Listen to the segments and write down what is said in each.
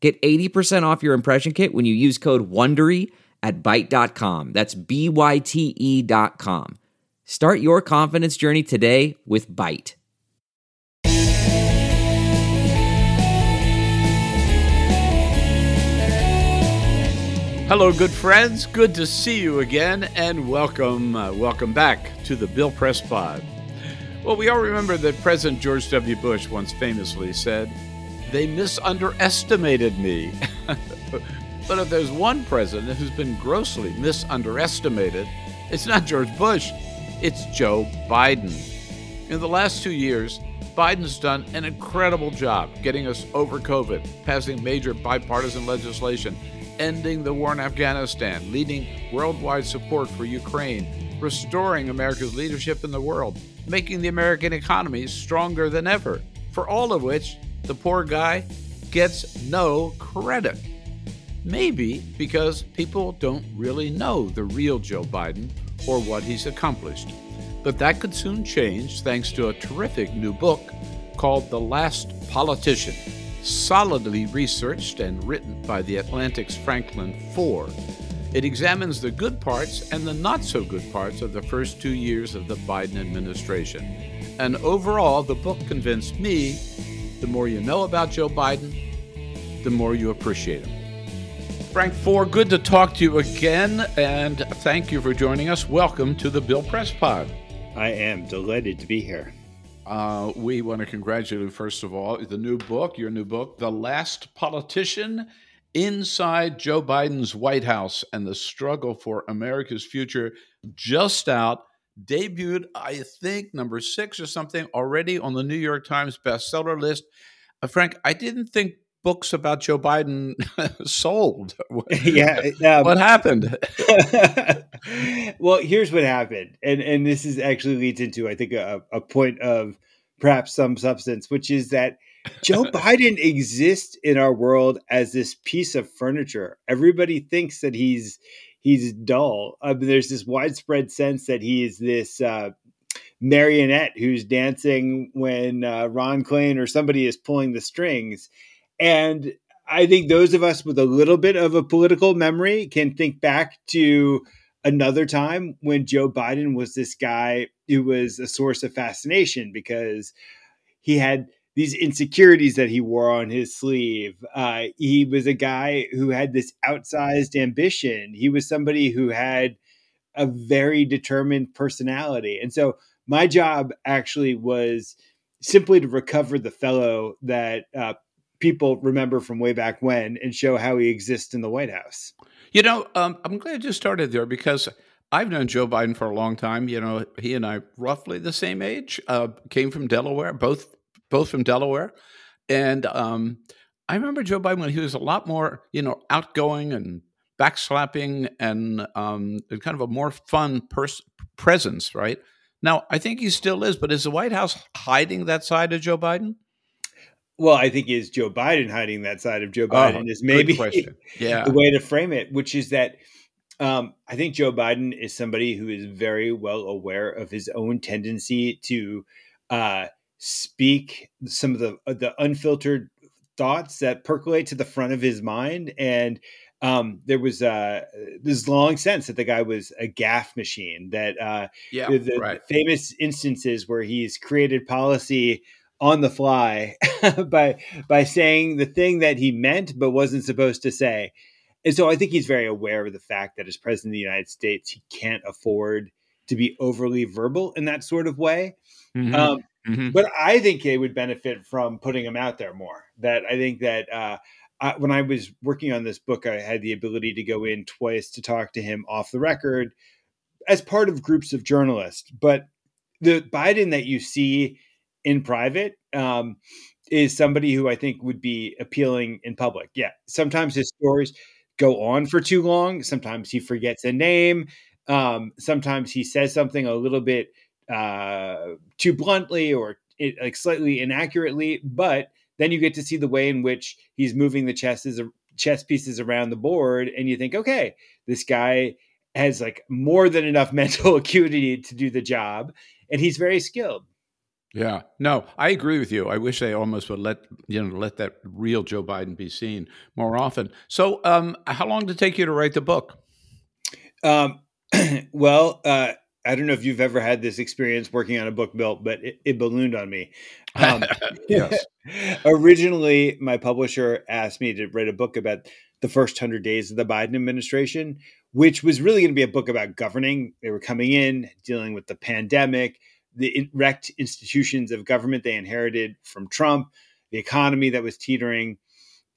Get 80% off your impression kit when you use code WONDERY at Byte.com. That's B-Y-T-E dot com. Start your confidence journey today with Byte. Hello, good friends. Good to see you again, and welcome, uh, welcome back to the Bill Press Pod. Well, we all remember that President George W. Bush once famously said, "They misunderestimated me." but if there's one president who's been grossly misunderestimated, it's not George Bush, it's Joe Biden. In the last two years, Biden's done an incredible job getting us over COVID, passing major bipartisan legislation ending the war in Afghanistan, leading worldwide support for Ukraine, restoring America's leadership in the world, making the American economy stronger than ever, for all of which the poor guy gets no credit. Maybe because people don't really know the real Joe Biden or what he's accomplished. But that could soon change thanks to a terrific new book called The Last Politician solidly researched and written by the Atlantic's Franklin Foer. It examines the good parts and the not so good parts of the first two years of the Biden administration. And overall, the book convinced me the more you know about Joe Biden, the more you appreciate him. Frank Foer, good to talk to you again, and thank you for joining us. Welcome to the Bill Press Pod. I am delighted to be here. Uh, we want to congratulate you, first of all, the new book, your new book, The Last Politician Inside Joe Biden's White House and the Struggle for America's Future, just out, debuted, I think, number six or something, already on the New York Times bestseller list. Uh, Frank, I didn't think books about Joe Biden sold. yeah. Um, what happened? well, here's what happened. And and this is actually leads into I think a, a point of perhaps some substance, which is that Joe Biden exists in our world as this piece of furniture. Everybody thinks that he's he's dull. I mean, there's this widespread sense that he is this uh, marionette who's dancing when uh, Ron Klain or somebody is pulling the strings. And I think those of us with a little bit of a political memory can think back to another time when Joe Biden was this guy who was a source of fascination because he had these insecurities that he wore on his sleeve. Uh, he was a guy who had this outsized ambition. He was somebody who had a very determined personality. And so my job actually was simply to recover the fellow that uh, people remember from way back when and show how he exists in the White House. You know, um, I'm glad you started there because I've known Joe Biden for a long time. You know, he and I roughly the same age. Uh, came from Delaware, both both from Delaware, and um, I remember Joe Biden when he was a lot more, you know, outgoing and backslapping and um, kind of a more fun pers- presence. Right now, I think he still is, but is the White House hiding that side of Joe Biden? Well, I think is Joe Biden hiding that side of Joe Biden oh, is maybe yeah. the way to frame it, which is that um, I think Joe Biden is somebody who is very well aware of his own tendency to uh, speak some of the uh, the unfiltered thoughts that percolate to the front of his mind, and um, there was uh, this long sense that the guy was a gaffe machine. That uh, yeah, the, right. famous instances where he's created policy on the fly by by saying the thing that he meant but wasn't supposed to say. And so I think he's very aware of the fact that as president of the United States, he can't afford to be overly verbal in that sort of way. Mm-hmm. Um, mm-hmm. But I think they would benefit from putting him out there more. That I think that uh, I, when I was working on this book, I had the ability to go in twice to talk to him off the record as part of groups of journalists. But the Biden that you see in private um, is somebody who I think would be appealing in public. Yeah, sometimes his stories go on for too long. Sometimes he forgets a name. Um, sometimes he says something a little bit uh, too bluntly or it, like slightly inaccurately. But then you get to see the way in which he's moving the chesses, chess pieces around the board, and you think, okay, this guy has like more than enough mental acuity to do the job, and he's very skilled. Yeah, no, I agree with you. I wish they almost would let you know let that real Joe Biden be seen more often. So, um, how long did it take you to write the book? Um, well, uh, I don't know if you've ever had this experience working on a book, Bill, but it, it ballooned on me. Um, yes. originally, my publisher asked me to write a book about the first hundred days of the Biden administration, which was really going to be a book about governing. They were coming in, dealing with the pandemic the wrecked institutions of government they inherited from Trump, the economy that was teetering.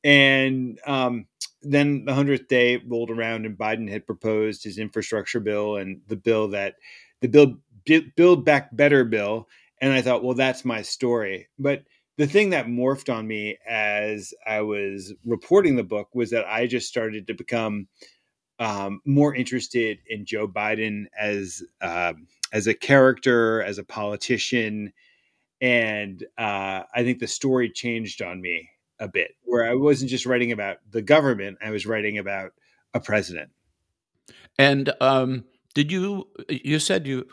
And um, then the 100th day rolled around and Biden had proposed his infrastructure bill and the bill that the bill build back better bill. And I thought well that's my story. But the thing that morphed on me as I was reporting the book was that I just started to become um, more interested in Joe Biden as um, as a character, as a politician, and uh, I think the story changed on me a bit, where I wasn't just writing about the government; I was writing about a president. And um, did you? You said you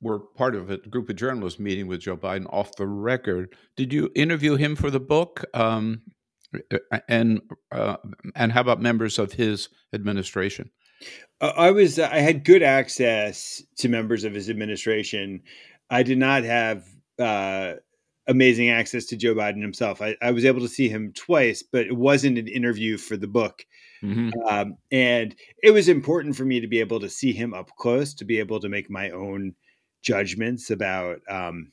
were part of a group of journalists meeting with Joe Biden off the record. Did you interview him for the book? Um, and uh, and how about members of his administration? I was I had good access to members of his administration. I did not have uh, amazing access to Joe Biden himself. I, I, was able to see him twice, but it wasn't an interview for the book. Mm-hmm. Um, and it was important for me to be able to see him up close, to be able to make my own judgments about um,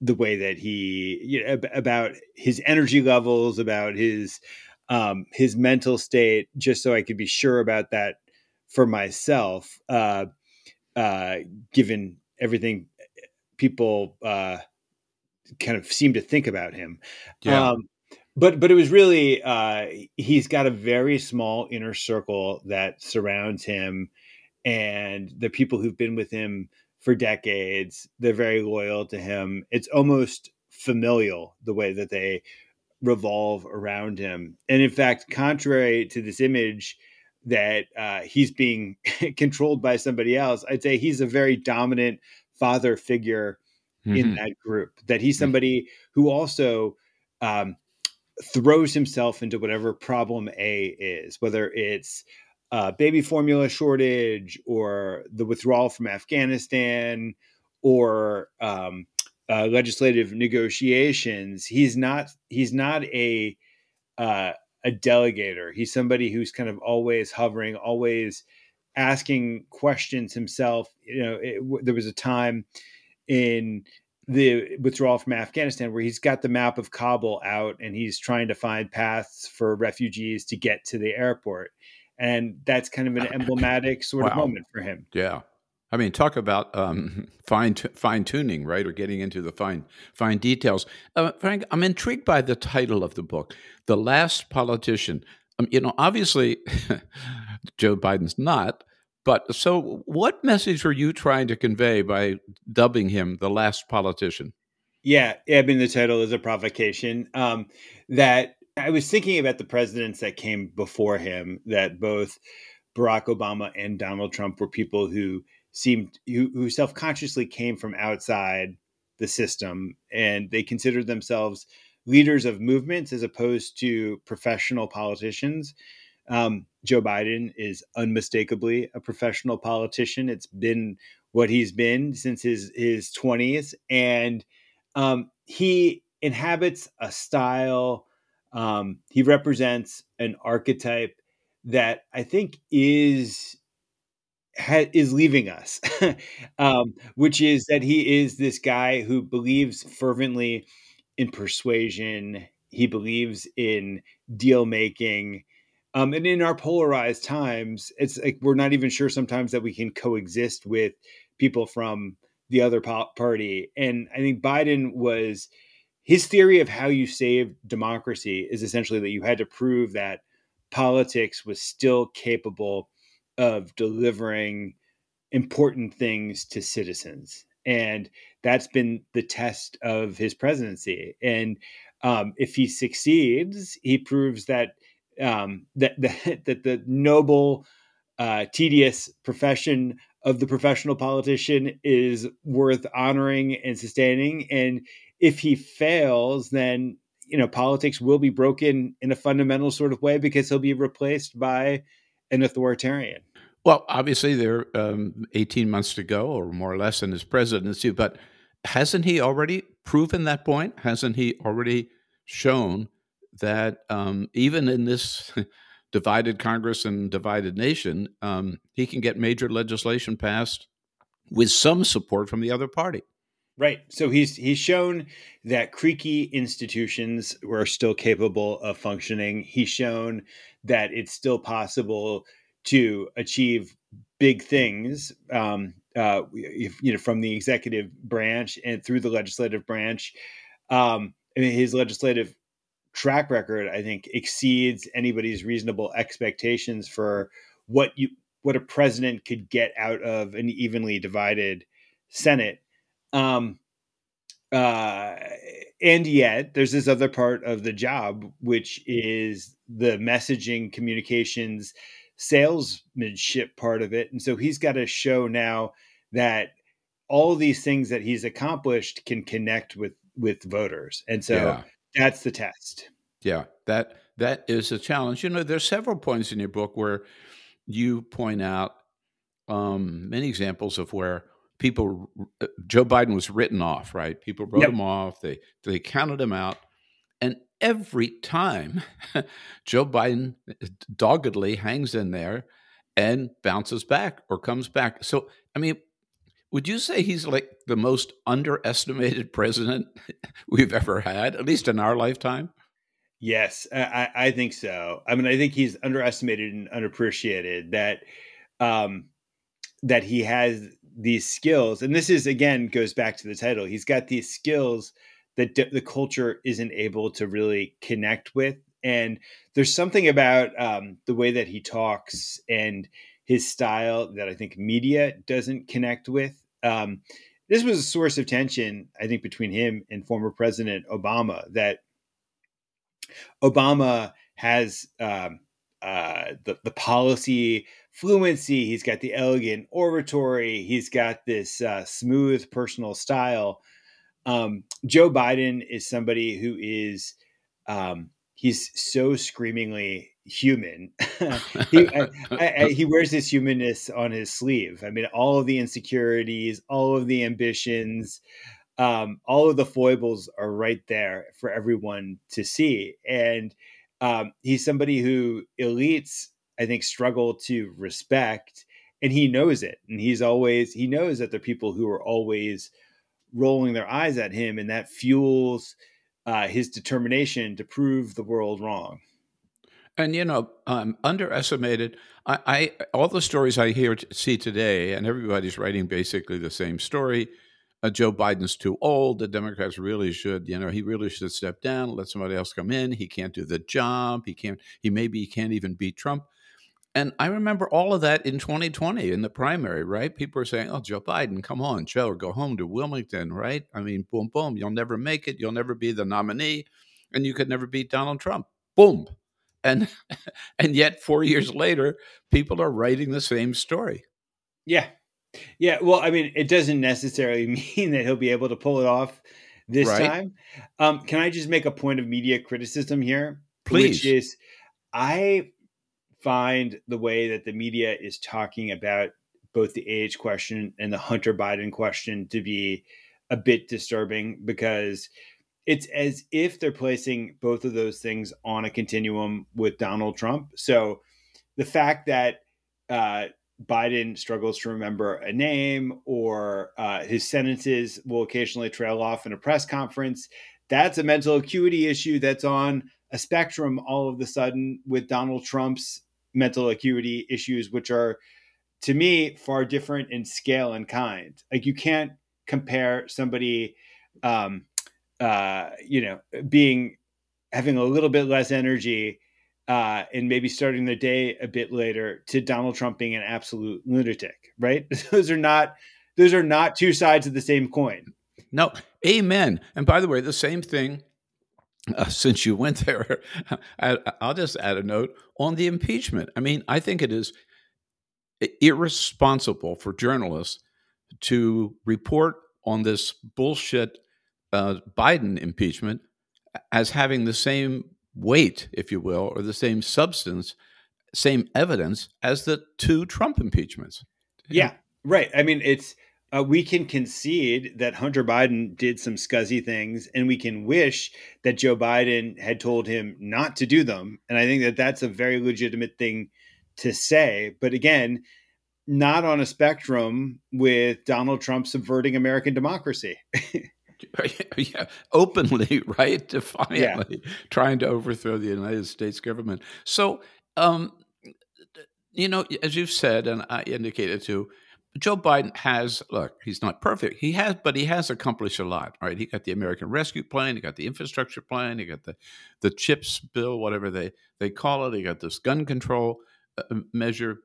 the way that he, you know, about his energy levels, about his um, his mental state, just so I could be sure about that for myself, uh, uh, given everything people uh, kind of seem to think about him. Yeah. Um, but but it was really uh, he's got a very small inner circle that surrounds him, and the people who've been with him for decades. They're very loyal to him. It's almost familial the way that they revolve around him. And in fact, contrary to this image that uh, he's being controlled by somebody else. I'd say he's a very dominant father figure mm-hmm. in that group. That he's somebody who also um, throws himself into whatever problem A is, whether it's uh, baby formula shortage or the withdrawal from Afghanistan or um, uh, legislative negotiations. He's not. He's not a uh, a delegator. He's somebody who's kind of always hovering, always asking questions himself. You know, it, there was a time in the withdrawal from Afghanistan where he's got the map of Kabul out and he's trying to find paths for refugees to get to the airport. And that's kind of an emblematic sort wow. of moment for him. Yeah. I mean, talk about um, fine fine tuning, right, or getting into the fine fine details. Uh, Frank, I'm intrigued by the title of the book, "The Last Politician." Um, you know, obviously, Joe Biden's not. But so, what message were you trying to convey by dubbing him the last politician? Yeah, I mean, the title is a provocation. Um, that I was thinking about the presidents that came before him. That both Barack Obama and Donald Trump were people who seemed who, who self-consciously came from outside the system and they considered themselves leaders of movements as opposed to professional politicians um, joe biden is unmistakably a professional politician it's been what he's been since his his 20s and um, he inhabits a style um, he represents an archetype that i think is ha- is leaving us, um, which is that he is this guy who believes fervently in persuasion. He believes in deal making. Um, and in our polarized times, it's like we're not even sure sometimes that we can coexist with people from the other party. And I think Biden was his theory of how you save democracy is essentially that you had to prove that politics was still capable of delivering important things to citizens. And that's been the test of his presidency. And um, if he succeeds, he proves that um, that, that that the noble, uh, tedious profession of the professional politician is worth honoring and sustaining. And if he fails, then you know politics will be broken in a fundamental sort of way because he'll be replaced by an authoritarian. Well, obviously, there are um, 18 months to go, or more or less, in his presidency. But hasn't he already proven that point? Hasn't he already shown that um, even in this divided Congress and divided nation, um, he can get major legislation passed with some support from the other party? Right. So he's he's shown that creaky institutions were still capable of functioning. He's shown that it's still possible to achieve big things, um, uh, if, you know, from the executive branch and through the legislative branch. Um, I mean, his legislative track record, I think, exceeds anybody's reasonable expectations for what you what a president could get out of an evenly divided Senate. Um, uh, and yet, there's this other part of the job, which is the messaging, communications, salesmanship part of it. And so he's got to show now that all these things that he's accomplished can connect with with voters. And so yeah. That's the test. Yeah, that that is a challenge. You know, there's several points in your book where you point out um, many examples of where people uh, Joe Biden was written off, right? People wrote yep. him off. They they counted him out, and every time Joe Biden doggedly hangs in there and bounces back or comes back. So, I mean, would you say he's like the most underestimated president we've ever had, at least in our lifetime? Yes, I, I think so. I mean, I think he's underestimated and unappreciated. That um, that he has these skills, and this is again goes back to the title. He's got these skills that the culture isn't able to really connect with. And there's something about um, the way that he talks and his style that I think media doesn't connect with. Um, this was a source of tension, I think, between him and former President Obama. That Obama has um, uh, the the policy fluency. He's got the elegant oratory. He's got this uh, smooth personal style um, Joe Biden is somebody who is um, he's so screamingly human. he, I, I, he wears his humanness on his sleeve. I mean, all of the insecurities, all of the ambitions, um, all of the foibles are right there for everyone to see. And um, he's somebody who elites, I think, struggle to respect, and he knows it. And he's always he knows that there are people who are always rolling their eyes at him, and that fuels uh, his determination to prove the world wrong. And you know, um, underestimated. I, I all the stories I hear see today, and everybody's writing basically the same story. Uh, Joe Biden's too old. The Democrats really should, you know, he really should step down, let somebody else come in. He can't do the job. He can't. He maybe he can't even beat Trump. And I remember all of that in 2020 in the primary, right? People were saying, oh, Joe Biden, come on, Joe, go home to Wilmington, right? I mean, boom, boom, you'll never make it. You'll never be the nominee, and you could never beat Donald Trump. Boom. And and yet 4 years later, people are writing the same story. Yeah. Yeah, well, I mean, it doesn't necessarily mean that he'll be able to pull it off this right. time. Um, can I just make a point of media criticism here? Please. Which is I find the way that the media is talking about both the age question and the Hunter Biden question to be a bit disturbing because it's as if they're placing both of those things on a continuum with Donald Trump. So the fact that uh, Biden struggles to remember a name or uh, his sentences will occasionally trail off in a press conference, that's a mental acuity issue that's on a spectrum all of a sudden with Donald Trump's mental acuity issues, which are to me far different in scale and kind. Like you can't compare somebody, um, uh, you know, being having a little bit less energy uh, and maybe starting the day a bit later to Donald Trump being an absolute lunatic, right? those are not those are not two sides of the same coin. No, amen. And by the way, the same thing. Uh, since you went there, I, I'll just add a note on the impeachment. I mean, I think it is irresponsible for journalists to report on this bullshit uh, Biden impeachment as having the same weight, if you will, or the same substance, same evidence as the two Trump impeachments. Yeah, right. I mean, it's uh, we can concede that Hunter Biden did some scuzzy things, and we can wish that Joe Biden had told him not to do them. And I think that that's a very legitimate thing to say. But again, not on a spectrum with Donald Trump subverting American democracy. yeah, openly, right? Defiantly yeah. trying to overthrow the United States government. So, um, you know, as you've said, and I indicated too, Joe Biden has look, he's not perfect. He has, but he has accomplished a lot, right? He got the American Rescue Plan, he got the infrastructure plan, he got the the CHIPS bill, whatever they they call it. He got this gun control uh, measure.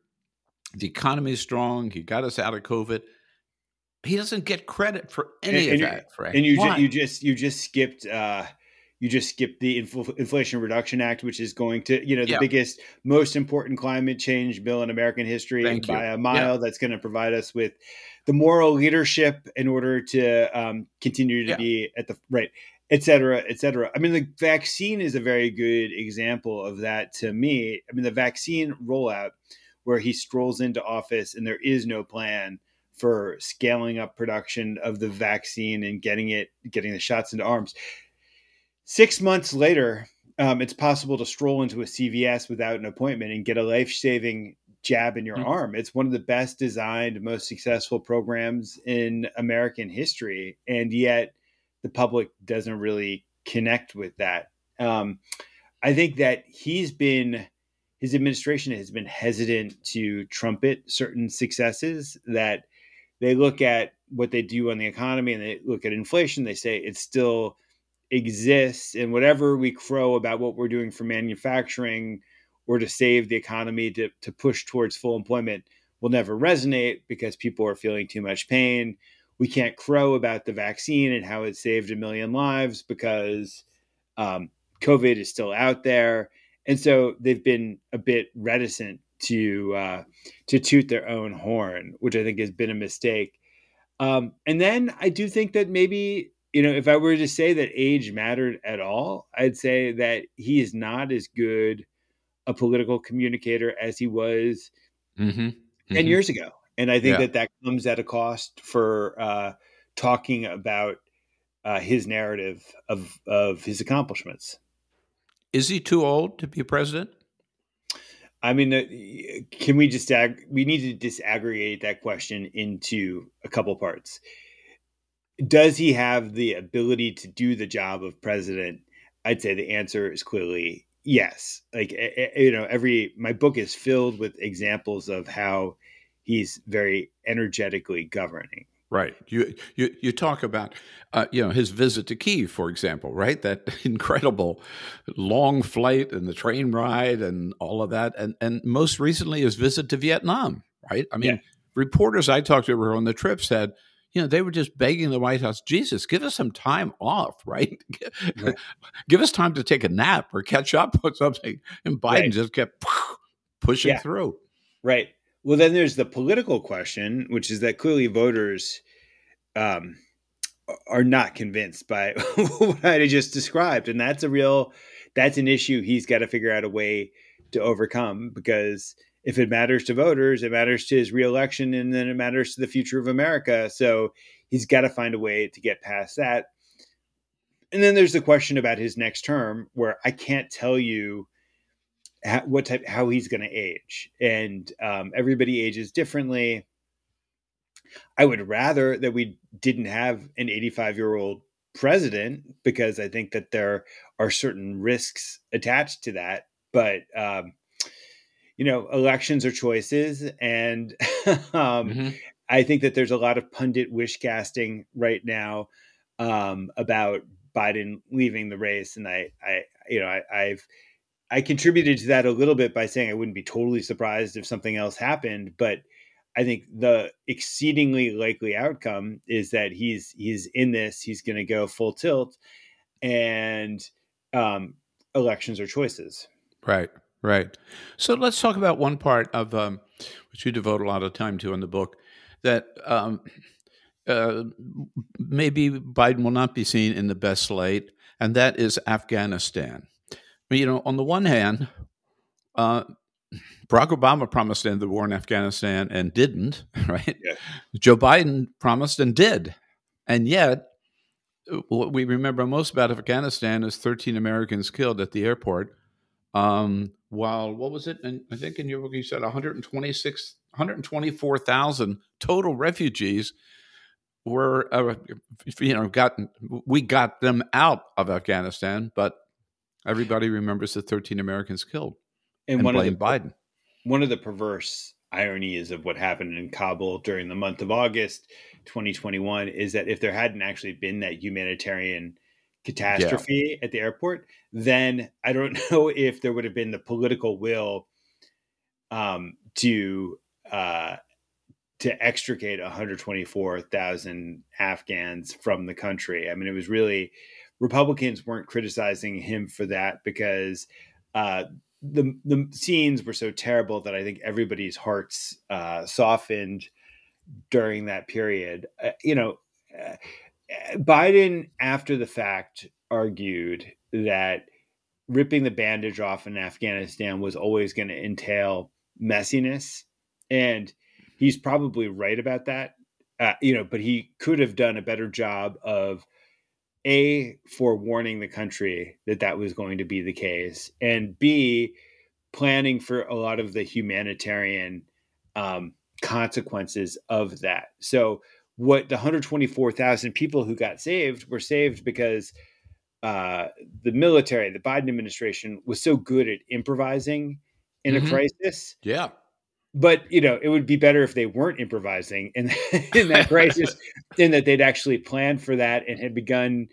The economy is strong. He got us out of COVID he doesn't get credit for any and, of that. Frank. And you ju- you just you just skipped uh, you just skipped the Infl- Inflation Reduction Act, which is going to you know the yeah. biggest, most important climate change bill in American history Thank by you. a mile. Yeah. That's going to provide us with the moral leadership in order to um, continue to yeah. be at the right et cetera, et cetera. I mean, the vaccine is a very good example of that to me. I mean, the vaccine rollout where he strolls into office and there is no plan for scaling up production of the vaccine and getting it, getting the shots into arms. Six months later, um, it's possible to stroll into a CVS without an appointment and get a life saving jab in your mm-hmm. arm. It's one of the best designed, most successful programs in American history. And yet the public doesn't really connect with that. Um, I think that he's been, his administration has been hesitant to trumpet certain successes that they look at what they do on the economy and they look at inflation. They say it still exists, and whatever we crow about what we're doing for manufacturing or to save the economy to, to push towards full employment will never resonate because people are feeling too much pain. We can't crow about the vaccine and how it saved a million lives because um, COVID is still out there. And so they've been a bit reticent to uh, to toot their own horn, which I think has been a mistake. Um, and then I do think that maybe you know if I were to say that age mattered at all, I'd say that he is not as good a political communicator as he was mm-hmm. Mm-hmm. 10 years ago. And I think yeah. that that comes at a cost for uh, talking about uh, his narrative of of his accomplishments. Is he too old to be president? I mean, uh, can we just ag- we need to disaggregate that question into a couple parts. Does he have the ability to do the job of president? I'd say the answer is clearly yes. Like you know, every my book is filled with examples of how he's very energetically governing. Right. You you you talk about uh, you know his visit to Kiev, for example, right? That incredible long flight and the train ride and all of that, and and most recently his visit to Vietnam, right? I mean, yeah. reporters I talked to were on the trip said, you know, they were just begging the White House, Jesus, give us some time off, right? right. give us time to take a nap or catch up or something. And Biden right. just kept pushing yeah. through. Right. Well, then there's the political question, which is that clearly voters um, are not convinced by what I just described, and that's a real that's an issue he's got to figure out a way to overcome because if it matters to voters, it matters to his reelection, and then it matters to the future of America. So he's got to find a way to get past that. And then there's the question about his next term, where I can't tell you how, what type how he's going to age, and um, everybody ages differently. I would rather that we didn't have an 85 year old president because I think that there are certain risks attached to that. But um, you know, elections are choices, and um, mm-hmm. I think that there's a lot of pundit wish casting right now um, about Biden leaving the race, and I, I, you know, I, I've I contributed to that a little bit by saying I wouldn't be totally surprised if something else happened, but I think the exceedingly likely outcome is that he's he's in this. He's going to go full tilt, and um, elections are choices. Right, right. So let's talk about one part of um, which you devote a lot of time to in the book that um, uh, maybe Biden will not be seen in the best light, and that is Afghanistan. You know, on the one hand, uh, Barack Obama promised to end the war in Afghanistan and didn't, right? Yeah. Joe Biden promised and did. And yet, what we remember most about Afghanistan is 13 Americans killed at the airport. Um, while, what was it? And I think in your book you said 126, 124,000 total refugees were, uh, you know, gotten, we got them out of Afghanistan, but everybody remembers the 13 Americans killed and, and blame Biden one of the perverse ironies of what happened in Kabul during the month of August 2021 is that if there hadn't actually been that humanitarian catastrophe yeah. at the airport, then I don't know if there would have been the political will um, to uh, to extricate 124,000 Afghans from the country. I mean, it was really Republicans weren't criticizing him for that because uh, the the scenes were so terrible that I think everybody's hearts uh, softened during that period. Uh, you know, uh, Biden after the fact argued that ripping the bandage off in Afghanistan was always going to entail messiness, and he's probably right about that. Uh, you know, but he could have done a better job of a forewarning the country that that was going to be the case and b planning for a lot of the humanitarian um, consequences of that. So what the 124000 people who got saved were saved because uh, the military the biden administration was so good at improvising in mm-hmm. a crisis. Yeah but you know it would be better if they weren't improvising in, in that crisis in that they'd actually planned for that and had begun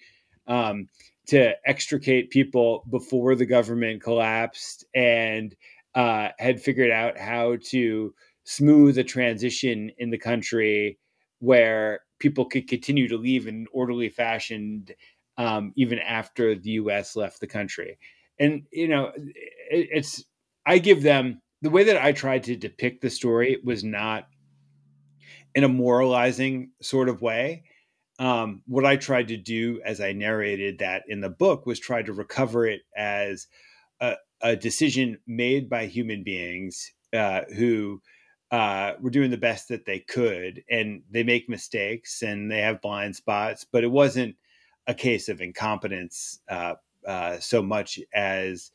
um, to extricate people before the government collapsed and uh, had figured out how to smooth a transition in the country where people could continue to leave in orderly fashion um, even after the U.S. left the country. And you know, it, it's I give them the way that I tried to depict the story was not in a moralizing sort of way. Um, what I tried to do as I narrated that in the book was try to recover it as a, a decision made by human beings uh, who uh, were doing the best that they could, and they make mistakes and they have blind spots, but it wasn't a case of incompetence uh, uh so much as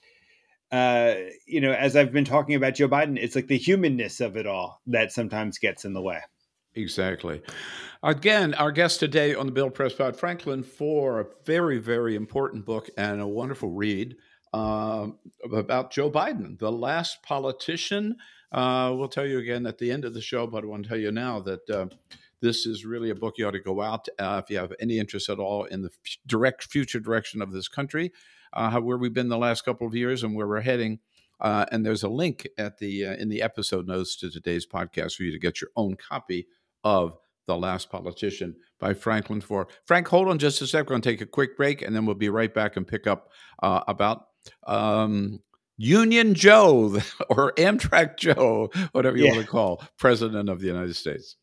uh, you know, as I've been talking about Joe Biden, it's like the humanness of it all that sometimes gets in the way. Exactly. Again, our guest today on the Bill Press Pod, Franklin Foer a very, very important book and a wonderful read uh, about Joe Biden, the last politician. Uh, we'll tell you again at the end of the show, but I want to tell you now that uh, this is really a book you ought to go out uh, if you have any interest at all in the f- direct future direction of this country uh, where we've been the last couple of years and where we're heading. Uh, and there's a link at the uh, in the episode notes to today's podcast for you to get your own copy of The Last Politician by Franklin Foer. Frank, hold on just a sec. We're going to take a quick break, and then we'll be right back and pick up uh, about um, Union Joe or Amtrak Joe, whatever you yeah. want to call President of the United States.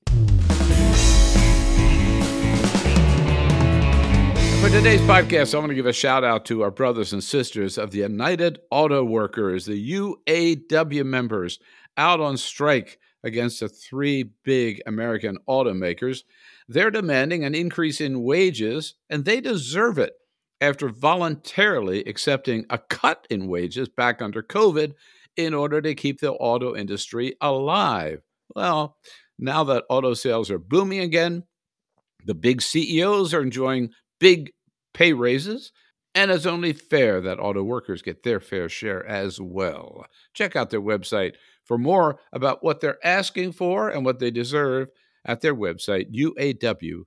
For today's podcast, I want to give a shout out to our brothers and sisters of the United Auto Workers, the UAW members, out on strike against the three big American automakers. They're demanding an increase in wages, and they deserve it after voluntarily accepting a cut in wages back under COVID in order to keep the auto industry alive. Well, now that auto sales are booming again, the big CEOs are enjoying big pay raises, and it's only fair that auto workers get their fair share as well. Check out their website for more about what they're asking for and what they deserve at their website, uaw.org.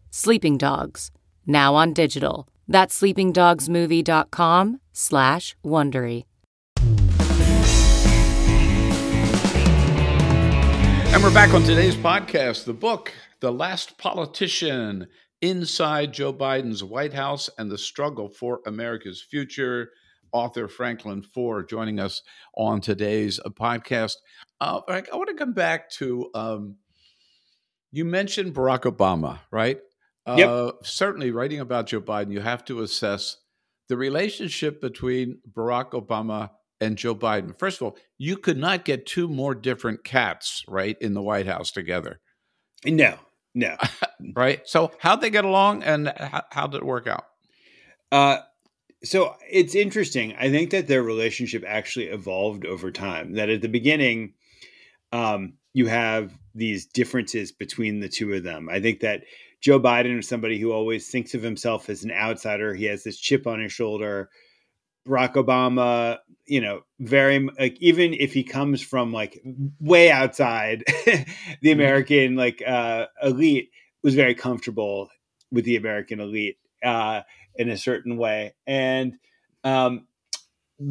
Sleeping Dogs, now on digital. That's sleepingdogsmovie.com slash Wondery. And we're back on today's podcast. The book, The Last Politician Inside Joe Biden's White House and the Struggle for America's Future. Author Franklin Foer joining us on today's podcast. Uh, I want to come back to um, you mentioned Barack Obama, right? Yep. Uh, certainly, writing about Joe Biden, you have to assess the relationship between Barack Obama and Joe Biden. First of all, you could not get two more different cats, right, in the White House together. No, no. right? So, how'd they get along and how, how did it work out? Uh, so it's interesting. I think that their relationship actually evolved over time. That at the beginning, um, you have these differences between the two of them. I think that Joe Biden is somebody who always thinks of himself as an outsider. He has this chip on his shoulder. Barack Obama, you know, very like even if he comes from like way outside the American like uh, elite, was very comfortable with the American elite uh, in a certain way, and um,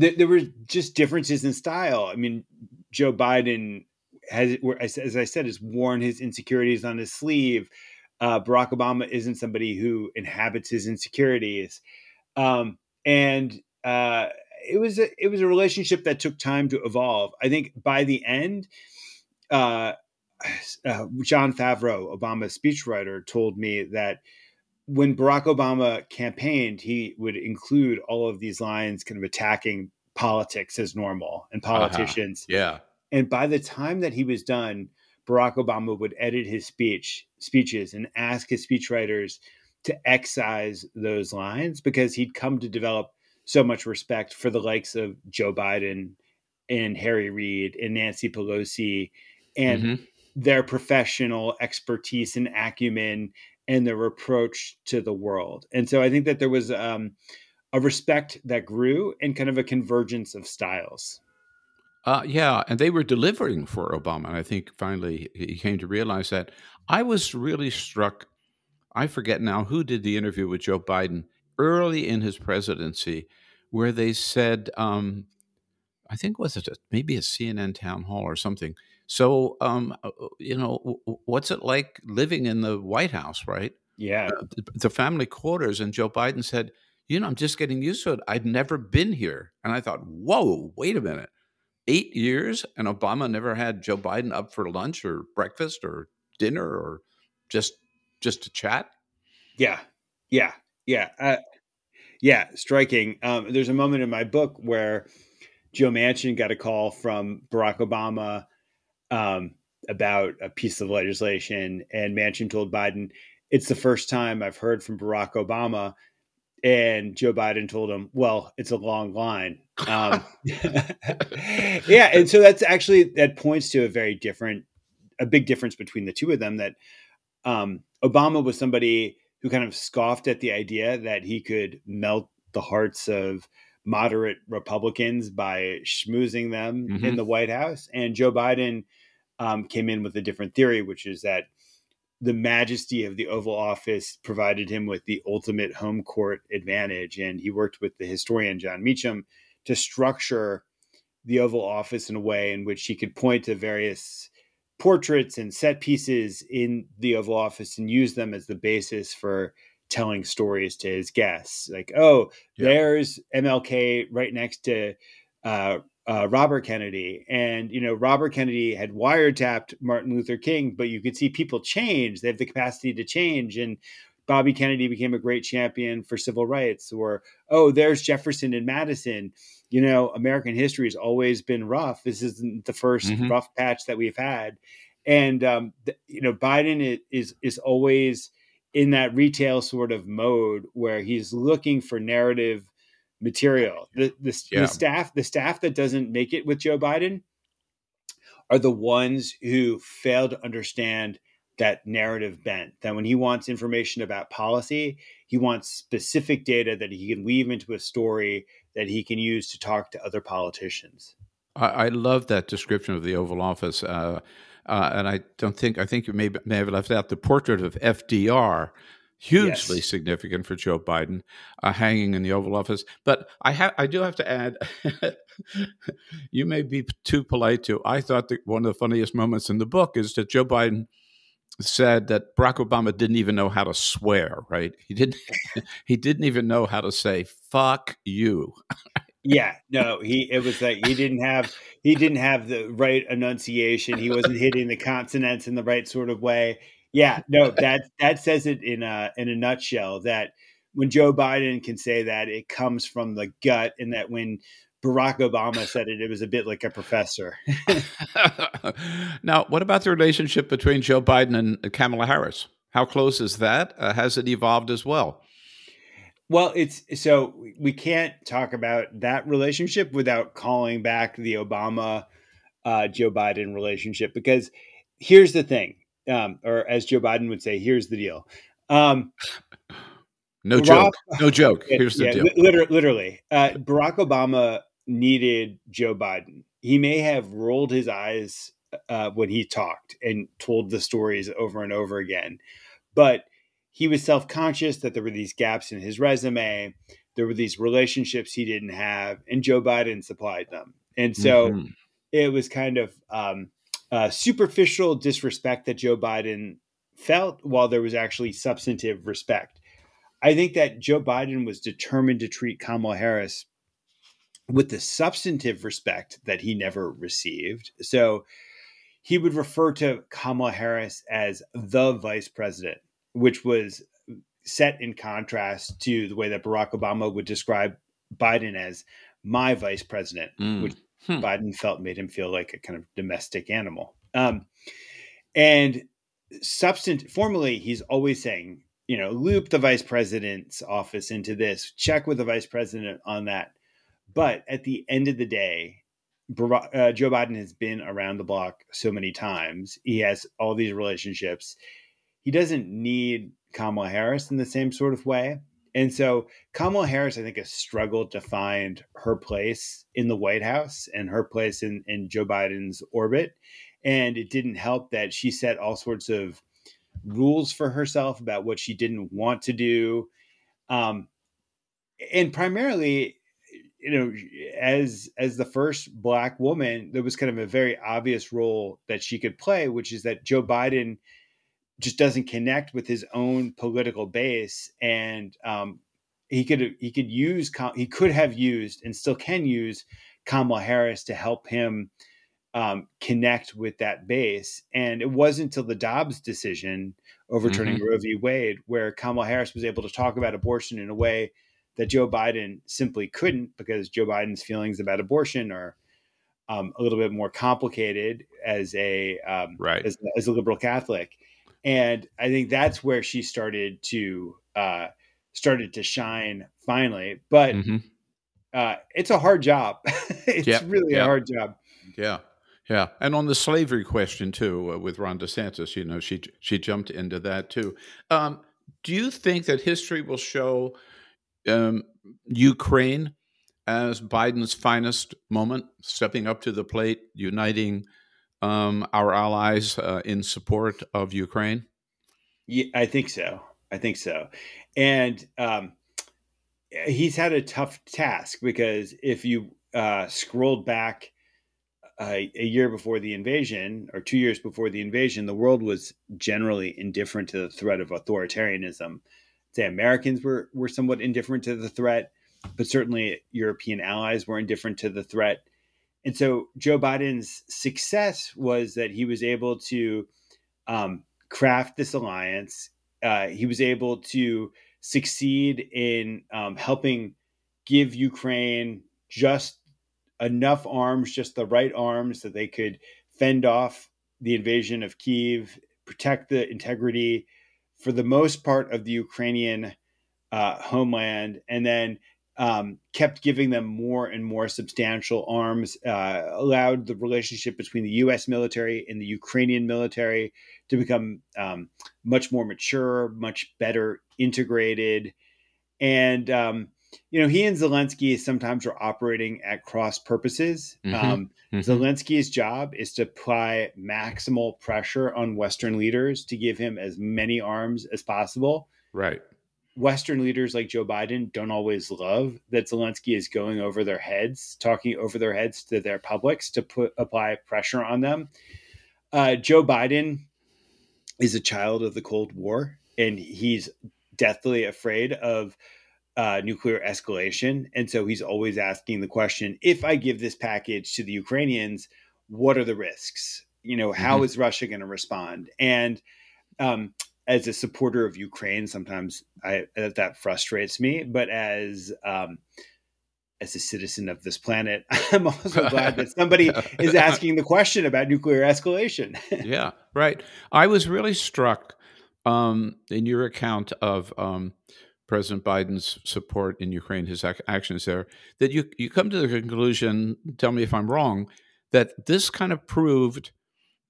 th- there were just differences in style. I mean, Joe Biden has, as I said, has worn his insecurities on his sleeve. Uh, Barack Obama isn't somebody who inhabits his insecurities, um, and uh, it was a, it was a relationship that took time to evolve. I think by the end, uh, uh, Jon Favreau, Obama's speechwriter, told me that when Barack Obama campaigned, he would include all of these lines, kind of attacking politics as normal and uh-huh. politicians. Uh-huh. Yeah. And by the time that he was done, Barack Obama would edit his speech speeches and ask his speechwriters to excise those lines because he'd come to develop so much respect for the likes of Joe Biden and Harry Reid and Nancy Pelosi and mm-hmm. their professional expertise and acumen and their approach to the world. And so I think that there was um, a respect that grew and kind of a convergence of styles. Uh, yeah, and they were delivering for Obama. And I think finally he came to realize that. I was really struck. I forget now who did the interview with Joe Biden early in his presidency where they said, um, I think was it a, maybe a CNN town hall or something. So, um, uh, uh, you know, what's it like living in the White House, right? Yeah, uh, the family quarters. And Joe Biden said, you know, I'm just getting used to it. I'd never been here, and I thought, whoa, wait a minute, eight years, and Obama never had Joe Biden up for lunch or breakfast or dinner or just just to chat. Yeah, yeah, yeah. Uh, yeah, striking. Um, there's a moment in my book where Joe Manchin got a call from Barack Obama um, about a piece of legislation, and Manchin told Biden, "It's the first time I've heard from Barack Obama." And Joe Biden told him, "Well, it's a long line." Um, yeah, and so that's actually that points to a very different, a big difference between the two of them. That um, Obama was somebody who kind of scoffed at the idea that he could melt the hearts of moderate Republicans by schmoozing them mm-hmm. in the White House. And Joe Biden um, came in with a different theory, which is that the majesty of the Oval Office provided him with the ultimate home court advantage. And he worked with the historian Jon Meacham to structure the Oval Office in a way in which he could point to various portraits and set pieces in the Oval Office and use them as the basis for telling stories to his guests. Like, oh, yeah. there's MLK right next to uh, uh, Robert Kennedy, and you know Robert Kennedy had wiretapped Martin Luther King, but you could see people change; they have the capacity to change. And Bobby Kennedy became a great champion for civil rights. Or oh, there's Jefferson and Madison. You know, American history has always been rough. This isn't the 1st mm-hmm. rough patch that we've had, and um, th- you know, Biden is is always in that retail sort of mode where he's looking for narrative material. The the, yeah. the, staff the staff that doesn't make it with Joe Biden are the ones who fail to understand that narrative bent. That when he wants information about policy, he wants specific data that he can weave into a story that he can use to talk to other politicians. I, I love that description of the Oval Office. Uh, uh, and I don't think I think you may may have left out the portrait of FDR, hugely yes. significant for Joe Biden, uh, hanging in the Oval Office. But I have I do have to add, you may be too polite to. I thought that one of the funniest moments in the book is that Joe Biden said that Barack Obama didn't even know how to swear. Right? He didn't. he didn't even know how to say "fuck you." yeah no he it was like he didn't have he didn't have the right enunciation he wasn't hitting the consonants in the right sort of way yeah no that that says it in a in a nutshell that when joe biden can say that it comes from the gut and that when barack obama said it it was a bit like a professor now what about the relationship between joe biden and kamala harris how close is that uh, has it evolved as well well, it's so we can't talk about that relationship without calling back the Obama uh, Joe Biden relationship because here's the thing, um, or as Joe Biden would say, here's the deal. Um, no Barack, joke. No joke. Here's the yeah, deal. Literally, literally uh, Barack Obama needed Joe Biden. He may have rolled his eyes uh, when he talked and told the stories over and over again, but he was self conscious that there were these gaps in his resume. There were these relationships he didn't have, and Joe Biden supplied them. And so mm-hmm. it was kind of um, superficial disrespect that Joe Biden felt while there was actually substantive respect. I think that Joe Biden was determined to treat Kamala Harris with the substantive respect that he never received. So he would refer to Kamala Harris as the vice president which was set in contrast to the way that Barack Obama would describe Biden as my vice president, mm. which hmm. Biden felt made him feel like a kind of domestic animal. Um, and substant formally, he's always saying, you know, loop the vice president's office into this, check with the vice president on that. But at the end of the day, uh, Joe Biden has been around the block so many times. He has all these relationships he doesn't need Kamala Harris in the same sort of way. And so Kamala Harris, I think, has struggled to find her place in the White House and her place in, in Joe Biden's orbit. And it didn't help that she set all sorts of rules for herself about what she didn't want to do. Um, and primarily, you know, as as the first black woman, there was kind of a very obvious role that she could play, which is that Joe Biden – just doesn't connect with his own political base and um, he could he could use he could have used and still can use Kamala Harris to help him um, connect with that base. And it wasn't until the Dobbs decision overturning mm-hmm. Roe v. Wade where Kamala Harris was able to talk about abortion in a way that Joe Biden simply couldn't because Joe Biden's feelings about abortion are um, a little bit more complicated as a um, right as, as a liberal Catholic and I think that's where she started to uh, started to shine finally. But mm-hmm. uh, it's a hard job. it's yep. really yep. a hard job. Yeah. Yeah, and on the slavery question too, uh, with Ron DeSantis, you know, she she jumped into that too. Um, do you think that history will show um, Ukraine as Biden's finest moment, stepping up to the plate, uniting um, our allies uh, in support of Ukraine? Yeah, I think so. I think so. And um, he's had a tough task because if you uh, scrolled back uh, a year before the invasion or two years before the invasion, the world was generally indifferent to the threat of authoritarianism. Say Americans were were somewhat indifferent to the threat, but certainly European allies were indifferent to the threat. And so Joe Biden's success was that he was able to um, craft this alliance. Uh, he was able to succeed in um, helping give Ukraine just enough arms, just the right arms that they could fend off the invasion of Kiev, protect the integrity, for the most part, of the Ukrainian uh, homeland, and then um, kept giving them more and more substantial arms, uh, allowed the relationship between the U.S. military and the Ukrainian military to become um, much more mature, much better integrated. And um, you know, he and Zelensky sometimes are operating at cross purposes. Mm-hmm. Um, mm-hmm. Zelensky's job is to apply maximal pressure on Western leaders to give him as many arms as possible. Right. Western leaders like Joe Biden don't always love that Zelensky is going over their heads, talking over their heads to their publics to put apply pressure on them. Uh, Joe Biden is a child of the Cold War, and he's deathly afraid of uh, nuclear escalation. And so he's always asking the question if I give this package to the Ukrainians, what are the risks? You know, how mm-hmm. is Russia going to respond? And um, as a supporter of Ukraine, sometimes I, that frustrates me. But as um, as a citizen of this planet, I'm also glad that somebody is asking the question about nuclear escalation. yeah, right. I was really struck um, in your account of um, President Biden's support in Ukraine, his ac- actions there, that you you come to the conclusion. Tell me if I'm wrong. That this kind of proved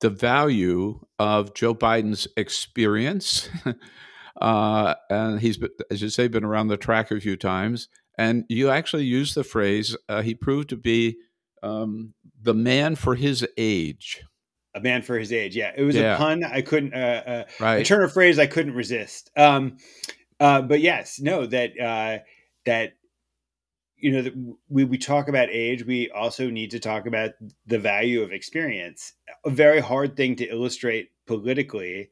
the value of Joe Biden's experience, uh, and he's as you say been around the track a few times. And you actually use the phrase uh, he proved to be um, the man for his age. A man for his age. Yeah, it was yeah. a pun. I couldn't. Uh, uh right. A turn of phrase I couldn't resist. Um, uh, but yes, no, that uh, that you know, that we we talk about age. We also need to talk about the value of experience. A very hard thing to illustrate politically,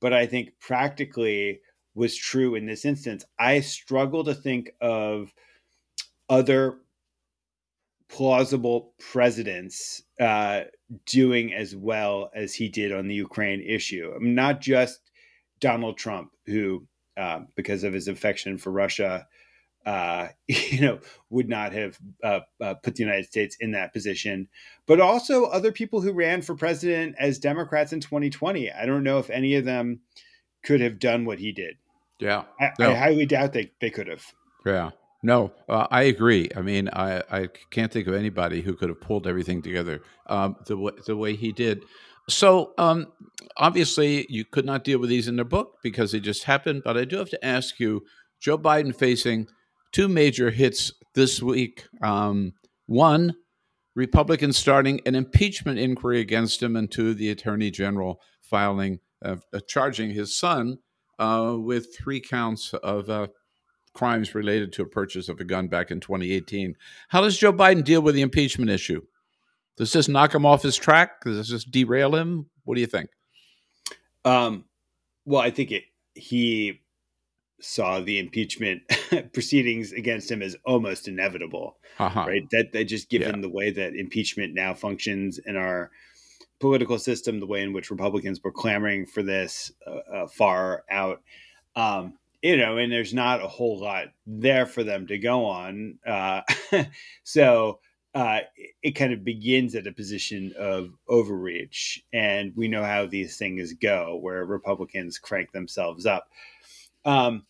but I think practically was true in this instance. I struggle to think of other plausible presidents uh, doing as well as he did on the Ukraine issue. I not just Donald Trump, who uh, because of his affection for Russia, uh, you know, would not have uh, uh, put the United States in that position. But also other people who ran for president as Democrats in 2020. I don't know if any of them could have done what he did. Yeah, I, no. I highly doubt they they could have. Yeah. No, uh, I agree. I mean, I, I can't think of anybody who could have pulled everything together um, the way the way he did. So, um, obviously, you could not deal with these in the book because they just happened. But I do have to ask you Joe Biden facing two major hits this week. Um, one, Republicans starting an impeachment inquiry against him, and two, the attorney general filing, uh, uh, charging his son uh, with three counts of uh, crimes related to a purchase of a gun back in 2018. How does Joe Biden deal with the impeachment issue? Does this knock him off his track? Does this just derail him? What do you think? Um, well, I think it, he saw the impeachment proceedings against him as almost inevitable, uh-huh. right? That, that just given yeah. the way that impeachment now functions in our political system, the way in which Republicans were clamoring for this uh, uh, far out, um, you know, and there's not a whole lot there for them to go on. Uh, so uh, it kind of begins at a position of overreach. And we know how these things go, where Republicans crank themselves up. Um,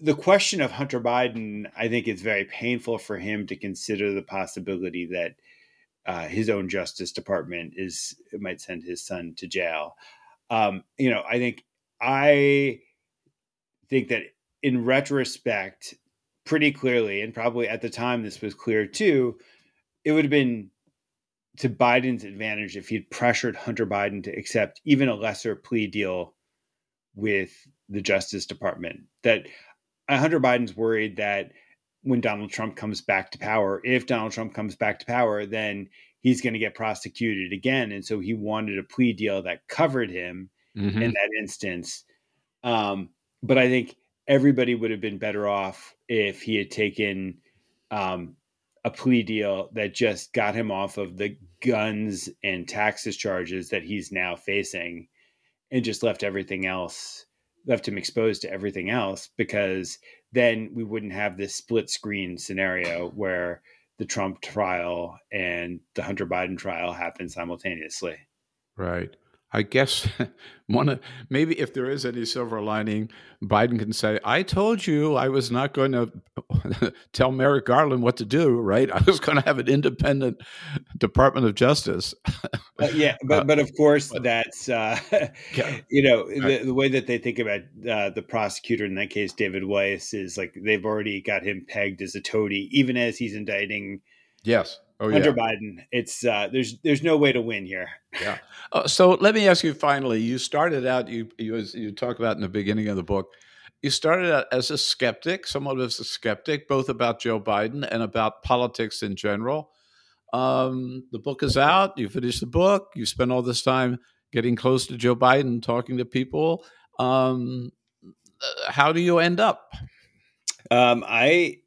the question of Hunter Biden, I think it's very painful for him to consider the possibility that uh, his own Justice Department is might send his son to jail. Um, you know, I think I think that in retrospect, pretty clearly, and probably at the time this was clear too, it would have been to Biden's advantage if he'd pressured Hunter Biden to accept even a lesser plea deal with the Justice Department. That Hunter Biden's worried that when Donald Trump comes back to power, if Donald Trump comes back to power, then he's going to get prosecuted again. And so he wanted a plea deal that covered him mm-hmm. in that instance. Um, but I think everybody would have been better off if he had taken um, a plea deal that just got him off of the guns and taxes charges that he's now facing and just left everything else left him exposed to everything else because then we wouldn't have this split screen scenario where the Trump trial and the Hunter Biden trial happen simultaneously. Right. I guess one of, maybe if there is any silver lining, Biden can say, "I told you I was not going to tell Merrick Garland what to do. Right? I was going to have an independent Department of Justice." uh, yeah, but uh, but of course but, that's uh, yeah. you know the, the, way that they think about uh, the prosecutor in that case, David Weiss, is like they've already got him pegged as a toady, even as he's indicting. Yes Oh, yeah. Biden. It's uh, there's there's no way to win here. Yeah. Uh, so let me ask you finally. You started out you you you talk about in the beginning of the book. You started out as a skeptic, somewhat as a skeptic, both about Joe Biden and about politics in general. Um, the book is out. You finished the book. You spent all this time getting close to Joe Biden, talking to people. Um, uh, how do you end up? Um, I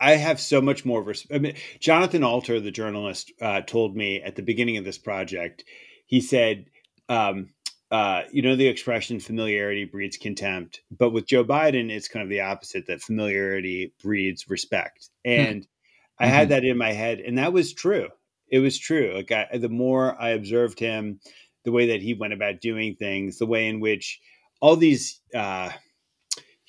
I have so much more respect. I mean, Jonathan Alter, the journalist, uh, told me at the beginning of this project, he said, um, uh, you know, the expression familiarity breeds contempt. But with Joe Biden, it's kind of the opposite that familiarity breeds respect. Hmm. And mm-hmm. I had mm-hmm. that in my head. And that was true. It was true. Like, I, the more I observed him, the way that he went about doing things, the way in which all these, uh,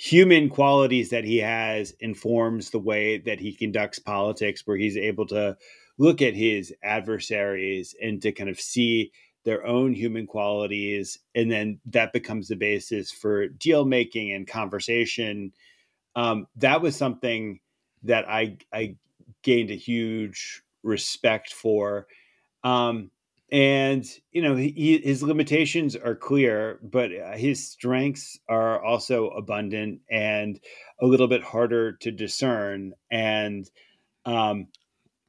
human qualities that he has informs the way that he conducts politics where he's able to look at his adversaries and to kind of see their own human qualities. And then that becomes the basis for deal making and conversation. Um, that was something that i i gained a huge respect for. Um, and you know he, his limitations are clear but uh, his strengths are also abundant and a little bit harder to discern and um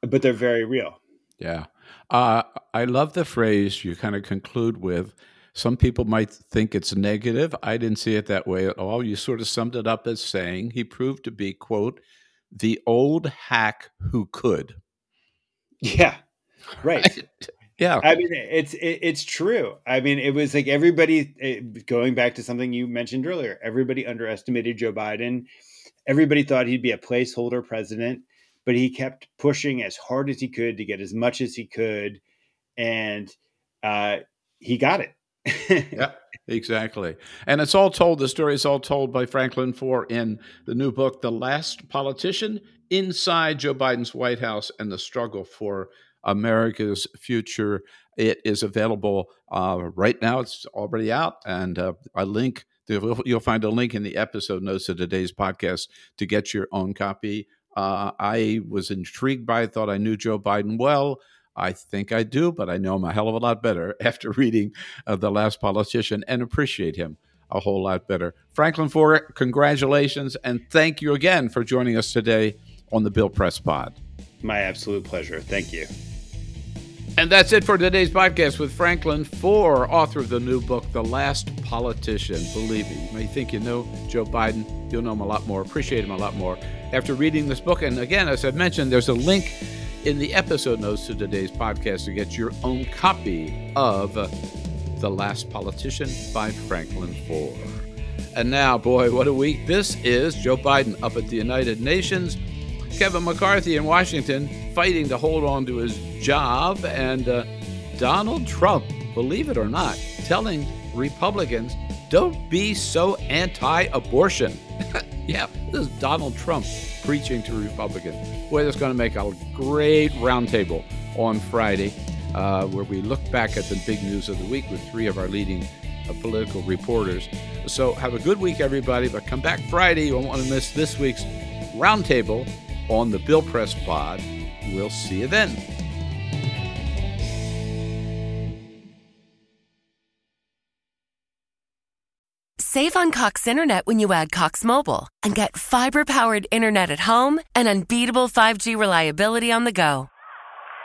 but they're very real. Yeah. Uh, i love the phrase you kind of conclude with some people might think it's negative. I didn't see it that way at all. You sort of summed it up as saying he proved to be quote the old hack who could. Yeah. Right Yeah, I mean it's it, it's true. I mean it was like everybody it, going back to something you mentioned earlier. Everybody underestimated Joe Biden. Everybody thought he'd be a placeholder president, but he kept pushing as hard as he could to get as much as he could, and uh, he got it. yeah, exactly. And it's all told. The story is all told by Franklin Foer in the new book, "The Last Politician: Inside Joe Biden's White House and the Struggle for." America's Future. It is available uh, right now. It's already out, and uh, a link. You'll find a link in the episode notes of today's podcast to get your own copy. Uh, I was intrigued by it, thought I knew Joe Biden well. I think I do, but I know him a hell of a lot better after reading uh, The Last Politician and appreciate him a whole lot better. Franklin Foer, congratulations, and thank you again for joining us today on the Bill Press Pod. My absolute pleasure. Thank you. And that's it for today's podcast with Franklin Foer, author of the new book, The Last Politician. Believe me, you may think you know Joe Biden, you'll know him a lot more, appreciate him a lot more after reading this book. And again, as I've mentioned, there's a link in the episode notes to today's podcast to get your own copy of The Last Politician by Franklin Foer. And now, boy, what a week this is. Joe Biden up at the United Nations Kevin McCarthy in Washington fighting to hold on to his job, and uh, Donald Trump, believe it or not, telling Republicans, don't be so anti abortion. yeah, this is Donald Trump preaching to Republicans. Boy, that's going to make a great roundtable on Friday, uh, where we look back at the big news of the week with three of our leading of political reporters. So have a good week, everybody. But come back Friday. You won't want to miss this week's roundtable on the Bill Press Pod. We'll see you then. Save on Cox Internet when you add Cox Mobile and get fiber powered internet at home and unbeatable 5G reliability on the go.